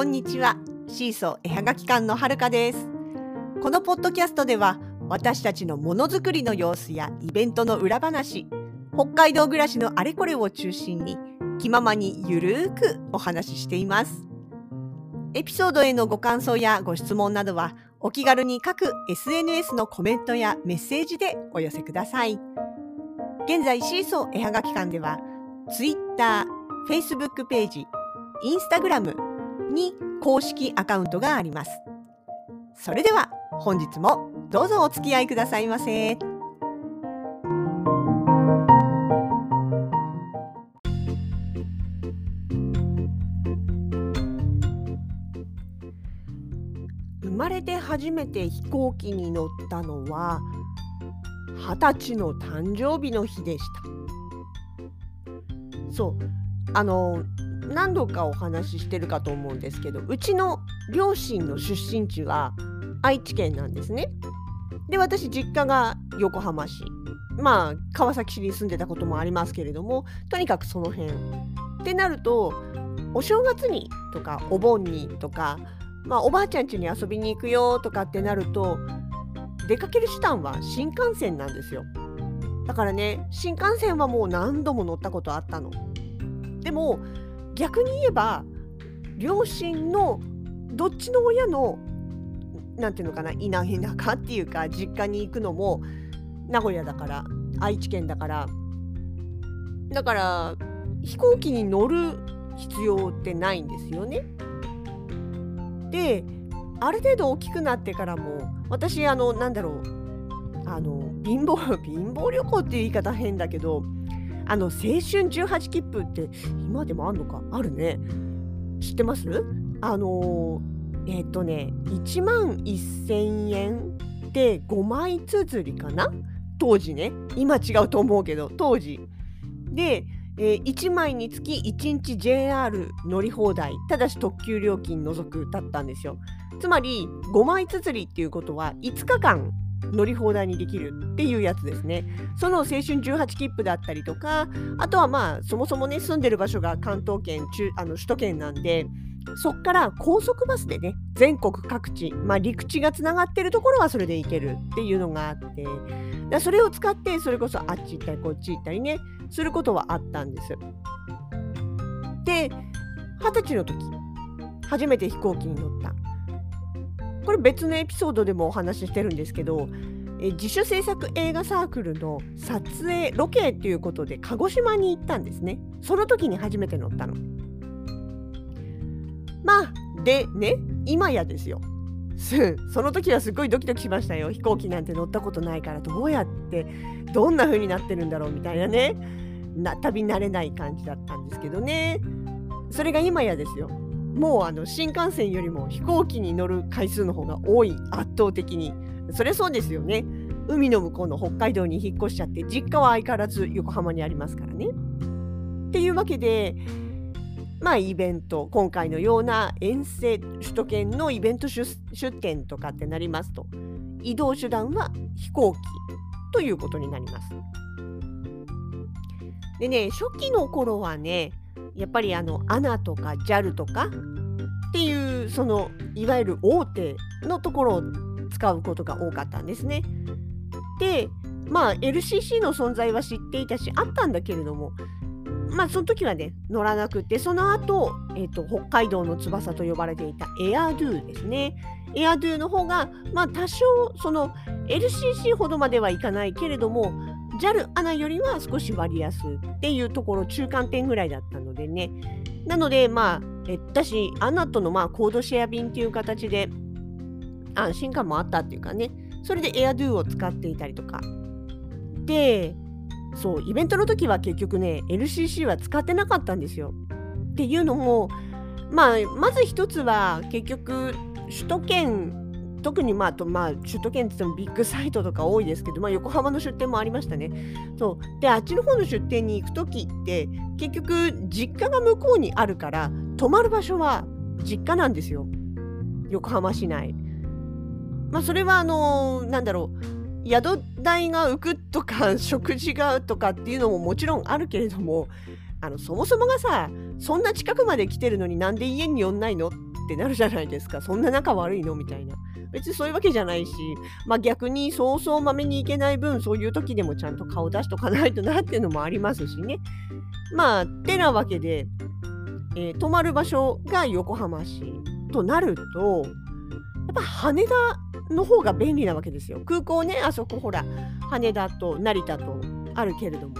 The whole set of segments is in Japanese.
こんにちは。シーソー絵はがき館のはるかです。このポッドキャストでは私たちのものづくりの様子やイベントの裏話北海道暮らしのあれこれを中心に気ままにゆるーくお話ししています。エピソードへのご感想やご質問などはお気軽に各 SNS のコメントやメッセージでお寄せください。現在シーソー絵はがき館では Twitter、Facebook ページ、Instagram に公式アカウントがありますそれでは本日もどうぞお付き合いくださいませ。生まれて初めて飛行機に乗ったのは二十歳の誕生日の日でしたそうあの何度かお話ししてるかと思うんですけどうちの両親の出身地は愛知県なんですね。で私実家が横浜市。まあ川崎市に住んでたこともありますけれどもとにかくその辺。ってなるとお正月にとかお盆にとかまあ、おばあちゃん家に遊びに行くよとかってなると出かける手段は新幹線なんですよ。だからね新幹線はもう何度も乗ったことあったの。でも逆に言えば両親のどっちの親の何ていうのかな田舎っていうか実家に行くのも名古屋だから愛知県だからだから飛行機に乗る必要ってないんですよね。である程度大きくなってからも私あのなんだろうあの貧乏貧乏旅行っていう言い方変だけどあの青春18切符って今でもあんのか？あるね。知ってます？あのえっ、ー、とね1万1000円で5枚綴りかな？当時ね。今違うと思うけど当時。でえー、1枚につき1日 JR 乗り放題。ただし特急料金除くだったんですよ。つまり5枚綴りっていうことは5日間乗り放題にできるっていうやつですね。その青春18切符だったりとか、あとはまあそもそもね住んでる場所が関東圏中あの首都圏なんで、そっから高速バスでね全国各地、まあ、陸地がつながってるところはそれで行けるっていうのがあってだそれを使ってそれこそあっち行ったりこっち行ったりねすることはあったんです。で二十歳の時初めて飛行機に乗ったこれ別のエピソードでもお話ししてるんですけどえ自主制作映画サークルの撮影ロケっていうことで鹿児島に行ったんですね。その時に初めて乗ったの。まあでね今やですよ。その時はすごいドキドキしましたよ。飛行機なんて乗ったことないからどうやってどんな風になってるんだろうみたいなね。な旅慣れない感じだったんですけどね。それが今やですよ。もうあの新幹線よりも飛行機に乗る回数の方が多い圧倒的に。そりゃそうですよね。海の向こうの北海道に引っ越しちゃって実家は相変わらず横浜にありますからね。っていうわけでまあ、イベント今回のような遠征首都圏のイベント出店とかってなりますと移動手段は飛行機ということになります。でね初期の頃はねやっぱりあの ANA とか JAL とかっていうそのいわゆる大手のところを使うことが多かったんですね。でまあ LCC の存在は知っていたしあったんだけれどもまあその時はね乗らなくてその後、えーと、北海道の翼と呼ばれていたエアドゥですねエアドゥの方がまあ多少その LCC ほどまではいかないけれども JAL アナよりは少し割安っていうところ中間点ぐらいだったのでね。なのでまあえ私アナとのまあコードシェア便っていう形で安心感もあったっていうかね。それでエアドゥを使っていたりとか。でそうイベントの時は結局ね LCC は使ってなかったんですよ。っていうのも、まあ、まず一つは結局首都圏特にまあとまあ首都圏って言ってもビッグサイトとか多いですけど、まあ、横浜の出店もありましたね。そうであっちの方の出店に行く時って結局実家が向こうにあるから泊まる場所は実家なんですよ横浜市内。まあそれはあのー、なんだろう宿代が浮くとか 食事がとかっていうのももちろんあるけれどもあのそもそもがさそんな近くまで来てるのになんで家に寄んないのってなるじゃないですか。そんな仲悪いの？みたいな。別にそういうわけじゃないし、まあ、逆にそうそうまめに行けない分そういう時でもちゃんと顔出しとかないとなっていうのもありますしね。まあてなわけで、えー、泊まる場所が横浜市となるとやっぱ羽田の方が便利なわけですよ。空港ねあそこほら羽田と成田とあるけれども。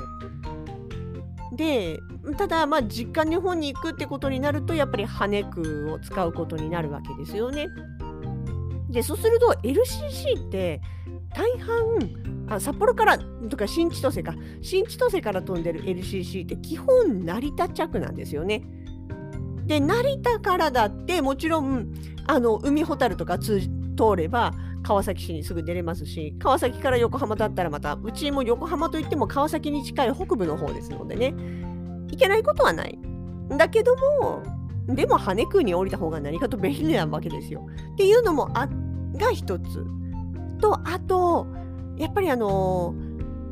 でただまあ実家日本に行くってことになるとやっぱり羽空を使うことになるわけですよね。でそうすると LCC って大半あ札幌からとか新千歳か新千歳から飛んでる LCC って基本成田着なんですよね。で成田からだってもちろんあの海ほたるとか通通れば川崎市にすぐ出れますし川崎から横浜だったらまたうちも横浜といっても川崎に近い北部の方ですのでね行けないことはない。だけどもでも羽空に降りた方が何かと便利なわけですよ。っていうのもあが一つとあとやっぱりあの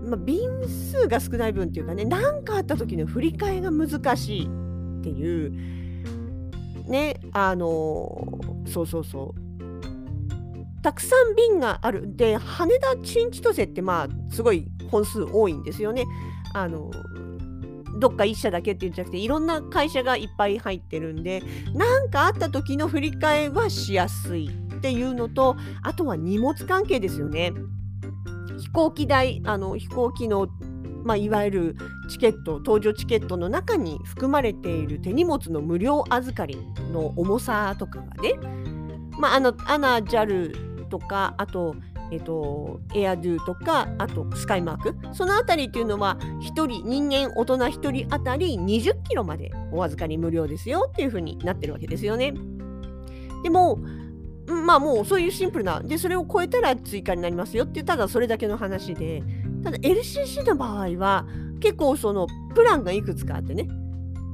まあ、便数が少ない分っていうかね何かあった時の振り替えが難しいっていうねあのそうそうそうたくさん便があるで羽田新千歳ってまあすごい本数多いんですよねあのどっか1社だけっていうんじゃなくていろんな会社がいっぱい入ってるんで何かあった時の振り替えはしやすいっていうのとあとは荷物関係ですよね。飛行機代あの飛行機のまあ、いわゆるチケット搭乗チケットの中に含まれている手荷物の無料預かりの重さとかがね、まあ、あのアナ JAL とかあとえっと、エアドゥとか、あとスカイマーク、そのあたりっていうのは、1人、人間、大人1人あたり20キロまでお預かり無料ですよっていう風になってるわけですよね。でも、まあもうそういうシンプルな、で、それを超えたら追加になりますよっていう、ただそれだけの話で、ただ LCC の場合は、結構そのプランがいくつかあってね、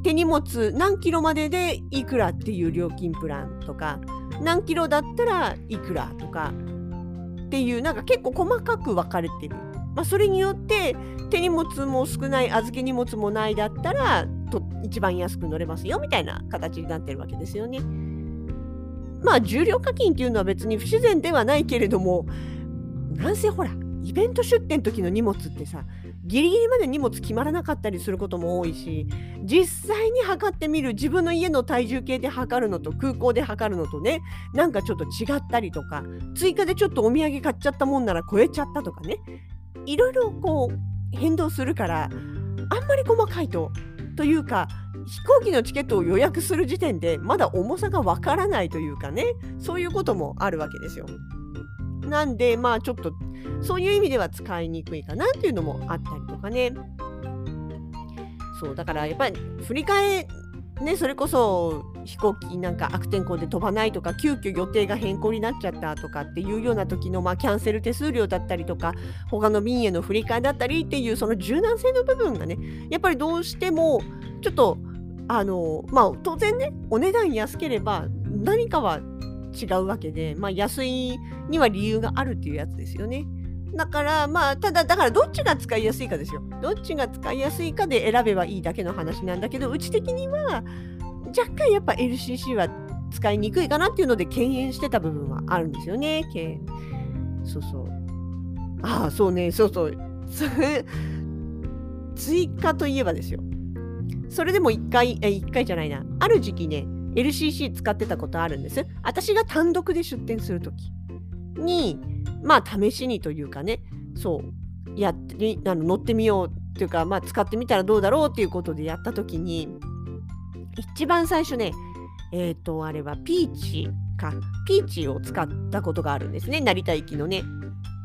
手荷物何キロまででいくらっていう料金プランとか、何キロだったらいくらとか、っていうなんか結構細かく分かれてる。まあ、それによって手荷物も少ない預け荷物もないだったらと一番安く乗れますよみたいな形になってるわけですよね。まあ重量課金っていうのは別に不自然ではないけれどもなんせほらイベント出店の時の荷物ってさギリギリまで荷物決まらなかったりすることも多いし実際に測ってみる自分の家の体重計で測るのと空港で測るのとねなんかちょっと違ったりとか追加でちょっとお土産買っちゃったもんなら超えちゃったとかねいろいろこう変動するからあんまり細かいとというか飛行機のチケットを予約する時点でまだ重さがわからないというかねそういうこともあるわけですよ。なんでまあちょっとそういう意味では使いにくいかなっていうのもあったりとかね。そうだからやっぱり振り替えねそれこそ飛行機なんか悪天候で飛ばないとか急遽予定が変更になっちゃったとかっていうような時のまあキャンセル手数料だったりとか他の便への振り替えだったりっていうその柔軟性の部分がねやっぱりどうしてもちょっとあのまあ当然ねお値段安ければ何かは違うわけで、まあ、安いには理由があるっていうやつですよね。だから、まあ、ただ、だからどっちが使いやすいかですよ。どっちが使いやすいかで選べばいいだけの話なんだけど、うち的には、若干やっぱ LCC は使いにくいかなっていうので敬遠してた部分はあるんですよね。そうそう。ああ、そうね、そうそう。追加といえばですよ。それでも1回、え、1回じゃないな。ある時期ね、LCC 使ってたことあるんです。私が単独で出店するときに、まあ試しにというかね、そう、やってあの乗ってみようっていうか、まあ使ってみたらどうだろうっていうことでやったときに、一番最初ね、えっ、ー、と、あれはピーチか、ピーチを使ったことがあるんですね、成田行きのね。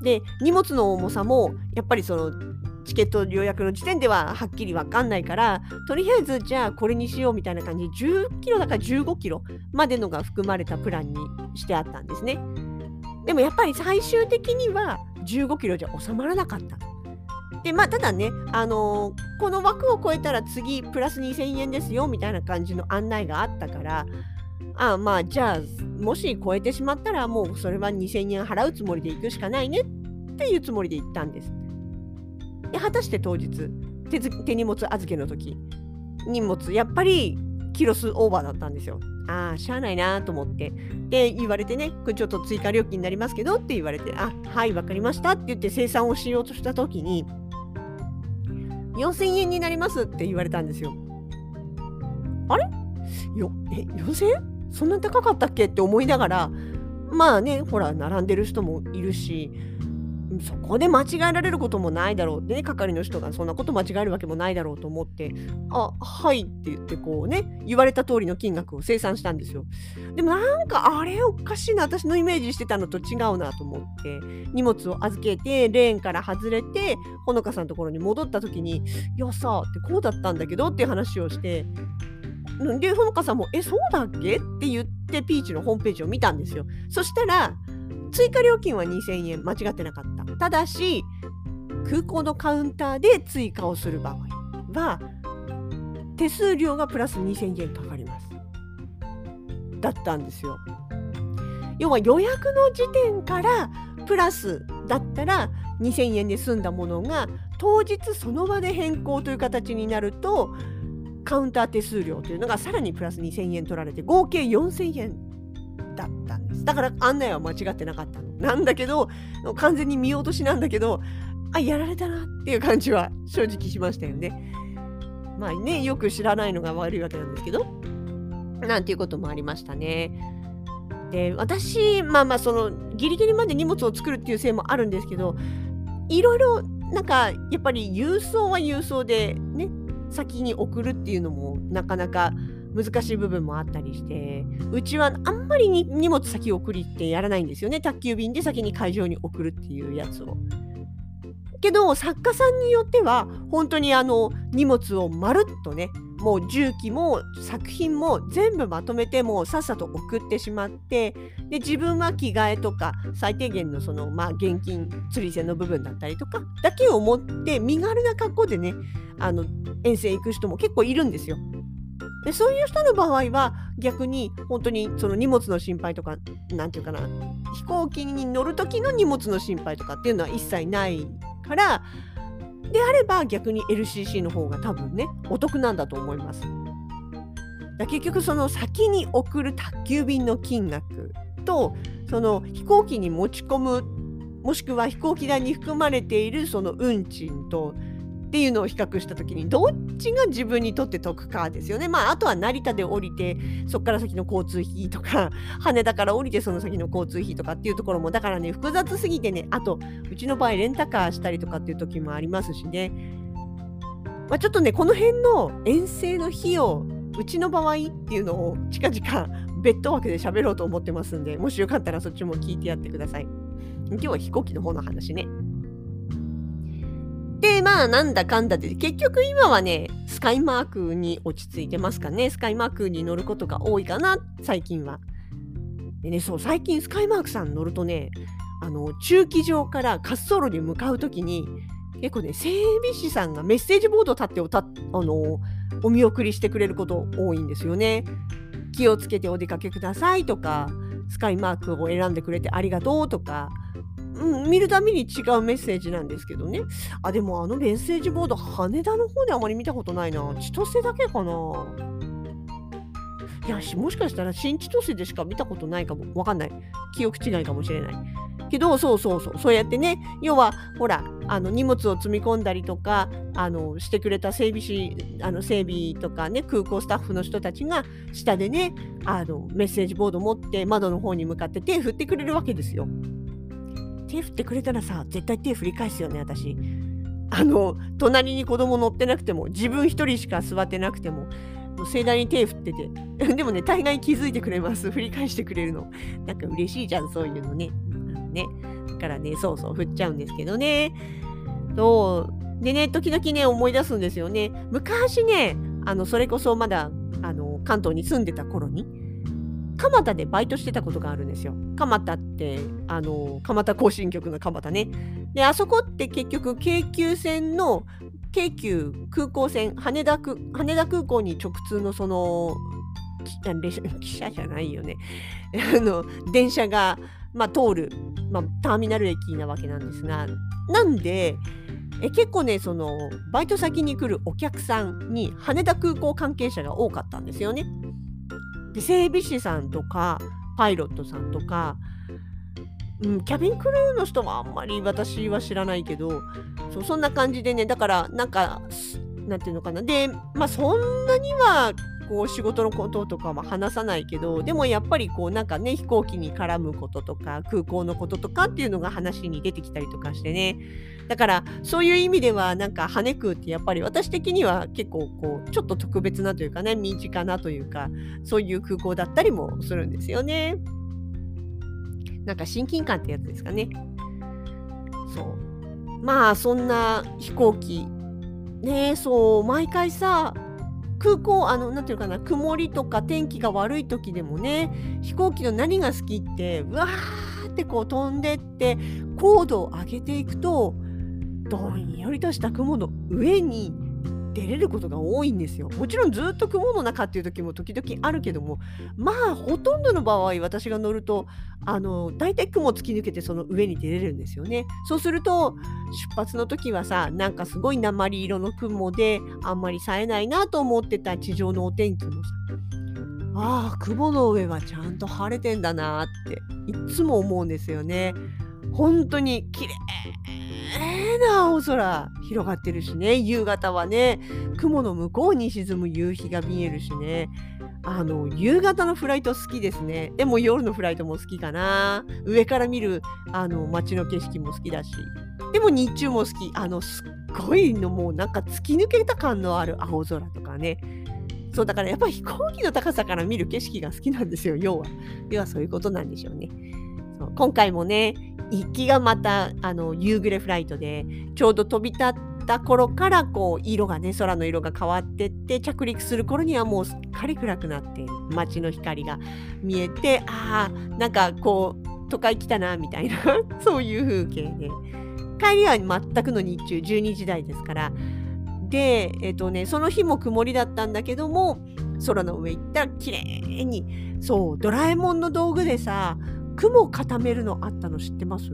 で、荷物の重さも、やっぱりそのチケット予約の時点でははっきり分かんないからとりあえずじゃあこれにしようみたいな感じで10キロだから15キロまでのが含まれたプランにしてあったんですねでもやっぱり最終的には15キロじゃ収まらなかったでまあただね、あのー、この枠を超えたら次プラス2000円ですよみたいな感じの案内があったからあまあじゃあもし超えてしまったらもうそれは2000円払うつもりで行くしかないねっていうつもりで行ったんです。で果たして当日手手荷物預けの時荷物やっぱりキロ数オーバーだったんですよああ、しゃあないなと思って。で、言われてね、これちょっと追加料金になりますけどって言われて、あ、はい、わかりましたって言って生産をしようとした時に、4000円になりますって言われたんですよ。あれ？よ、え、4000円そんな高かったっけって思いながら、まあね、ほら、並んでる人もいるし、そこで間違えられることもないだろうってね、係の人がそんなこと間違えるわけもないだろうと思って、あ、はいって言ってこうね、言われた通りの金額を生産したんですよ。でもなんかあれおかしいな、私のイメージしてたのと違うなと思って、荷物を預けて、レーンから外れて、ほのかさんのところに戻った時に、いやさ、ってこうだったんだけどっていう話をして、で、ほのかさんも、え、そうだっけって言って、ピーチのホームページを見たんですよ。そしたら、追加料金は2000円間違ってなかった。ただし、空港のカウンターで追加をする場合は、手数料がプラス2000円かかります。だったんですよ。要は予約の時点からプラスだったら2000円で済んだものが当日その場で変更という形になるとカウンター手数料というのがさらにプラス2000円取られて合計4000円だった。だから案内は間違ってなかったの。なんだけど、完全に見落としなんだけど、あ、やられたなっていう感じは正直しましたよね。まあね、よく知らないのが悪いわけなんですけど、なんていうこともありましたね。で、私、まあまあ、その、ギリギリまで荷物を作るっていうせいもあるんですけど、いろいろ、なんか、やっぱり郵送は郵送で、ね、先に送るっていうのもなかなか難しい部分もあったりしてうちはあんまり荷物先送りってやらないんですよね宅急便で先に会場に送るっていうやつを。けど作家さんによっては本当にあの荷物をまるっとねもう重機も作品も全部まとめてもうさっさと送ってしまってで自分は着替えとか最低限のそのまあ現金釣り銭の部分だったりとかだけを持って身軽な格好でねあの遠征行く人も結構いるんですよ。でそういう人の場合は逆に本当にその荷物の心配とか何て言うかな飛行機に乗る時の荷物の心配とかっていうのは一切ないからであれば逆に LCC の方が多分ねお得なんだと思います。だ結局その先に送る宅急便の金額とその飛行機に持ち込むもしくは飛行機代に含まれているその運賃とっていうのを比較した時にどっちが自分にとって得かですよね。まああとは成田で降りてそこから先の交通費とか 羽田から降りてその先の交通費とかっていうところもだからね複雑すぎてねあとうちの場合レンタカーしたりとかっていう時もありますしね。まあ、ちょっとねこの辺の遠征の費用うちの場合っていうのを近々別途枠で喋ろうと思ってますんでもしよかったらそっちも聞いてやってください。今日は飛行機の方の話ね。で、まあ、なんだかんだで、結局今はね、スカイマークに落ち着いてますかね。スカイマークに乗ることが多いかな、最近は。でね、そう、最近スカイマークさん乗るとね、あの、駐機場から滑走路に向かうときに、結構ね、整備士さんがメッセージボードを立っておたあのお見送りしてくれること多いんですよね。気をつけてお出かけくださいとか、スカイマークを選んでくれてありがとうとか、うん、見るたびに違うメッセージなんですけどね。あ、でもあのメッセージボード、羽田の方であまり見たことないな。千歳だけかな。いや、もしかしたら新千歳でしか見たことないかも。わかんない。記憶違いかもしれない。けど、そうそうそう。そうやってね、要は、ほら、あの荷物を積み込んだりとか、あのしてくれた整備士、あの整備とかね、空港スタッフの人たちが、下でね、あのメッセージボード持って窓の方に向かって手振ってくれるわけですよ。手振ってくれたらさ、絶対手振り返すよね、私。あの、隣に子供乗ってなくても、自分一人しか座ってなくても、盛大に手振ってて。でもね、大概気づいてくれます。振り返してくれるの。なんか嬉しいじゃん、そういうのね。ね。だからね、そうそう、振っちゃうんですけどね。そう。でね、時々ね、思い出すんですよね。昔ね、あの、それこそまだ、あの、関東に住んでた頃に、蒲田でバイトしてたことがあるんですよ。蒲田って、あの、蒲田行進局の蒲田ね。で、あそこって結局、京急線の、京急空港線、羽田空羽田空港に直通のその、汽車じゃないよね。あの、電車が、まあ、通る、まあ、ターミナル駅なわけなんですが、なんで、え結構ね、その、バイト先に来るお客さんに羽田空港関係者が多かったんですよね。で整備士さんとかパイロットさんとか、うん、キャビンクルーの人はあんまり私は知らないけどそうそんな感じでねだからなんかなんていうのかな。でまあそんなにはこう仕事のこととかは話さないけどでもやっぱりこうなんかね飛行機に絡むこととか空港のこととかっていうのが話に出てきたりとかしてねだからそういう意味ではなんか羽根空ってやっぱり私的には結構こうちょっと特別なというかね身近なというかそういう空港だったりもするんですよね。なんか親近感ってやつですかね。そう。まあそんな飛行機ねそう毎回さ空港あの何ていうかな曇りとか天気が悪い時でもね飛行機の何が好きってうわーってこう飛んでって高度を上げていくとどんよりとした雲の上に出れることが多いんですよ。もちろんずっと雲の中っていう時も時々あるけどもまあほとんどの場合私が乗るとあの大体雲突き抜けてその上に出れるんですよね。そうすると出発の時はさなんかすごい鉛色の雲であんまり冴えないなと思ってた地上のお天気もさああ雲の上はちゃんと晴れてんだなっていつも思うんですよね。本当に綺麗な青空。広がってるしね。夕方はね雲の向こうに沈む夕日が見えるしね。あの夕方のフライト好きですね。でも夜のフライトも好きかな。上から見るあの街の景色も好きだし。でも日中も好き。あのすっごいのもうなんか突き抜けた感のある青空とかね。そうだからやっぱり飛行機の高さから見る景色が好きなんですよ要は。要はそういうことなんでしょうね。そう今回もね行きがまたあの夕暮れフライトでちょうど飛び立った頃からこう色がね空の色が変わってって着陸する頃にはもうすっかり暗くなって街の光が見えてああなんかこう都会来たなみたいな そういう風景で。帰りは全くの日中12時台ですから。で、えっ、ー、とね、その日も曇りだったんだけども空の上行ったら綺麗にそうドラえもんの道具でさ雲固めるのあったの知ってます？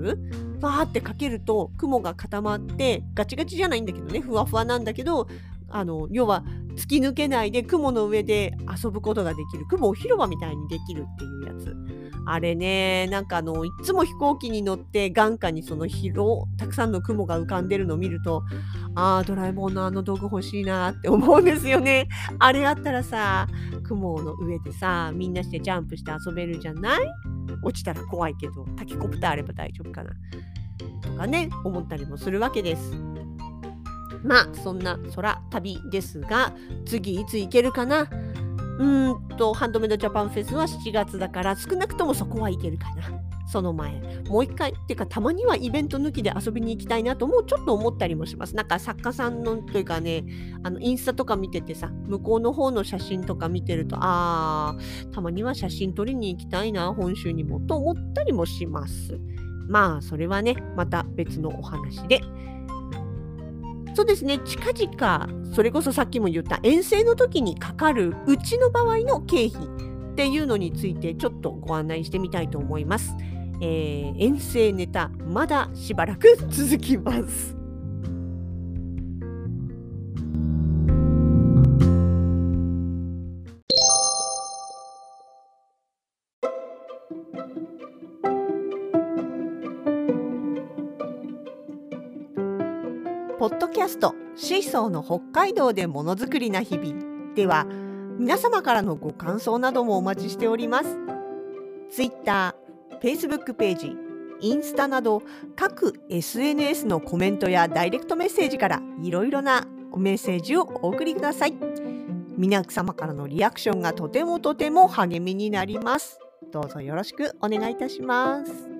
バーってかけると雲が固まってガチガチじゃないんだけどね。ふわふわなんだけどあの要は突き抜けないで雲の上で遊ぶことができる。雲広場みたいにできるっていうやつ。あれねなんかあのいつも飛行機に乗って眼下にその広たくさんの雲が浮かんでるのを見るとああドラえもんのあの道具欲しいなって思うんですよね。あれあったらさ雲の上でさみんなしてジャンプして遊べるじゃない？落ちたら怖いけどタケコプターあれば大丈夫かな。とかね思ったりもするわけです。まあそんな空旅ですが次いつ行けるかな？うんとハンドメイドジャパンフェスは7月だから少なくともそこは行けるかな。その前。もう一回。っていうかたまにはイベント抜きで遊びに行きたいなともうちょっと思ったりもします。なんか作家さんのというかねあのインスタとか見ててさ向こうの方の写真とか見てるとあーたまには写真撮りに行きたいな本州にもと思ったりもします。まあそれはねまた別のお話で。そうですね近々それこそさっきも言った遠征の時にかかるうちの場合の経費っていうのについてちょっとご案内してみたいと思います。えー、遠征ネタまだしばらく続きます。ポッドキャストシーソーの北海道でものづくりな日々では皆様からのご感想などもお待ちしております。Twitter、Facebook ページ、インスタなど各 SNS のコメントやダイレクトメッセージからいろいろなメッセージをお送りください。皆様からのリアクションがとてもとても励みになります。どうぞよろしくお願いいたします。